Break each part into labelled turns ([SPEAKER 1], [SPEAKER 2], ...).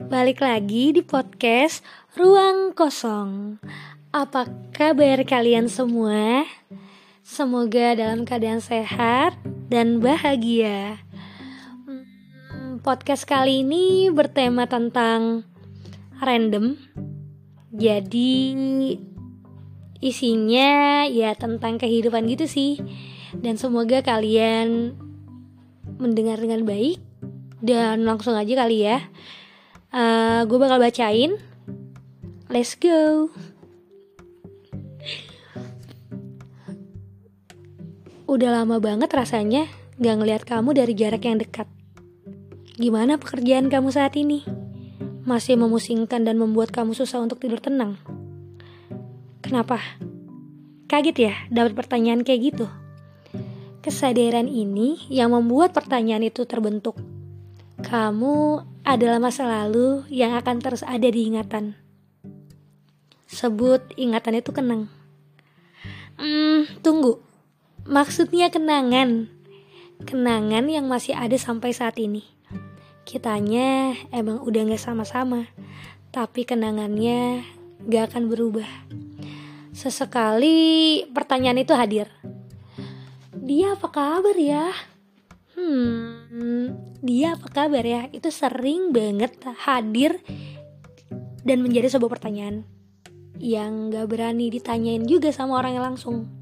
[SPEAKER 1] balik lagi di podcast Ruang Kosong. Apa kabar kalian semua? Semoga dalam keadaan sehat dan bahagia. Hmm, podcast kali ini bertema tentang random. Jadi isinya ya tentang kehidupan gitu sih. Dan semoga kalian mendengar dengan baik dan langsung aja kali ya. Uh, gue bakal bacain. Let's go. Udah lama banget rasanya gak ngeliat kamu dari jarak yang dekat. Gimana pekerjaan kamu saat ini? Masih memusingkan dan membuat kamu susah untuk tidur tenang. Kenapa? Kaget ya dapat pertanyaan kayak gitu? Kesadaran ini yang membuat pertanyaan itu terbentuk kamu adalah masa lalu yang akan terus ada di ingatan. Sebut ingatan itu kenang. Hmm, tunggu. Maksudnya kenangan. Kenangan yang masih ada sampai saat ini. Kitanya emang udah gak sama-sama. Tapi kenangannya gak akan berubah. Sesekali pertanyaan itu hadir. Dia apa kabar ya? Hmm, dia apa kabar ya? Itu sering banget hadir dan menjadi sebuah pertanyaan yang gak berani ditanyain juga sama orang yang langsung.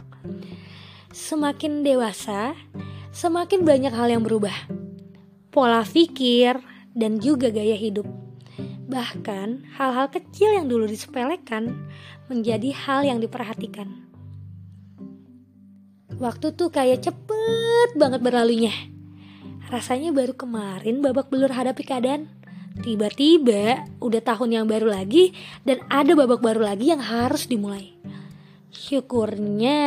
[SPEAKER 1] Semakin dewasa, semakin banyak hal yang berubah. Pola pikir dan juga gaya hidup. Bahkan hal-hal kecil yang dulu disepelekan menjadi hal yang diperhatikan. Waktu tuh kayak cepet banget berlalunya Rasanya baru kemarin babak belur hadapi keadaan. Tiba-tiba udah tahun yang baru lagi dan ada babak baru lagi yang harus dimulai. Syukurnya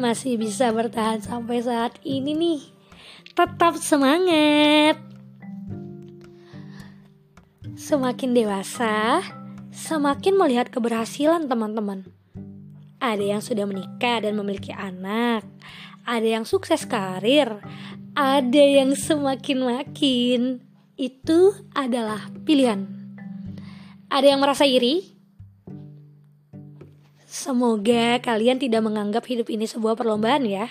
[SPEAKER 1] masih bisa bertahan sampai saat ini nih. Tetap semangat. Semakin dewasa, semakin melihat keberhasilan teman-teman. Ada yang sudah menikah dan memiliki anak, ada yang sukses karir, ada yang semakin makin itu adalah pilihan. Ada yang merasa iri? Semoga kalian tidak menganggap hidup ini sebuah perlombaan ya.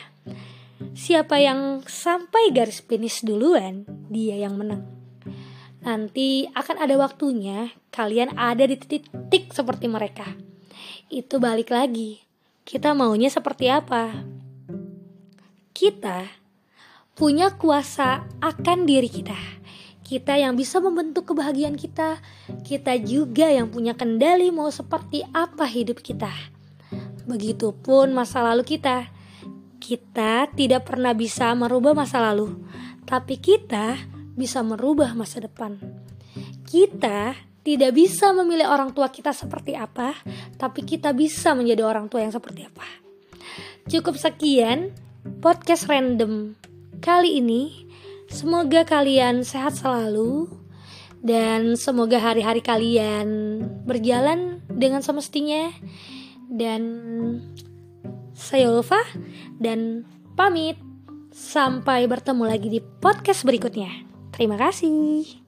[SPEAKER 1] Siapa yang sampai garis finish duluan, dia yang menang. Nanti akan ada waktunya kalian ada di titik seperti mereka. Itu balik lagi. Kita maunya seperti apa? Kita punya kuasa akan diri kita. Kita yang bisa membentuk kebahagiaan kita, kita juga yang punya kendali mau seperti apa hidup kita. Begitupun masa lalu kita. Kita tidak pernah bisa merubah masa lalu, tapi kita bisa merubah masa depan. Kita tidak bisa memilih orang tua kita seperti apa, tapi kita bisa menjadi orang tua yang seperti apa. Cukup sekian podcast random kali ini. Semoga kalian sehat selalu dan semoga hari-hari kalian berjalan dengan semestinya. Dan saya Ulfa dan pamit. Sampai bertemu lagi di podcast berikutnya. Terima kasih.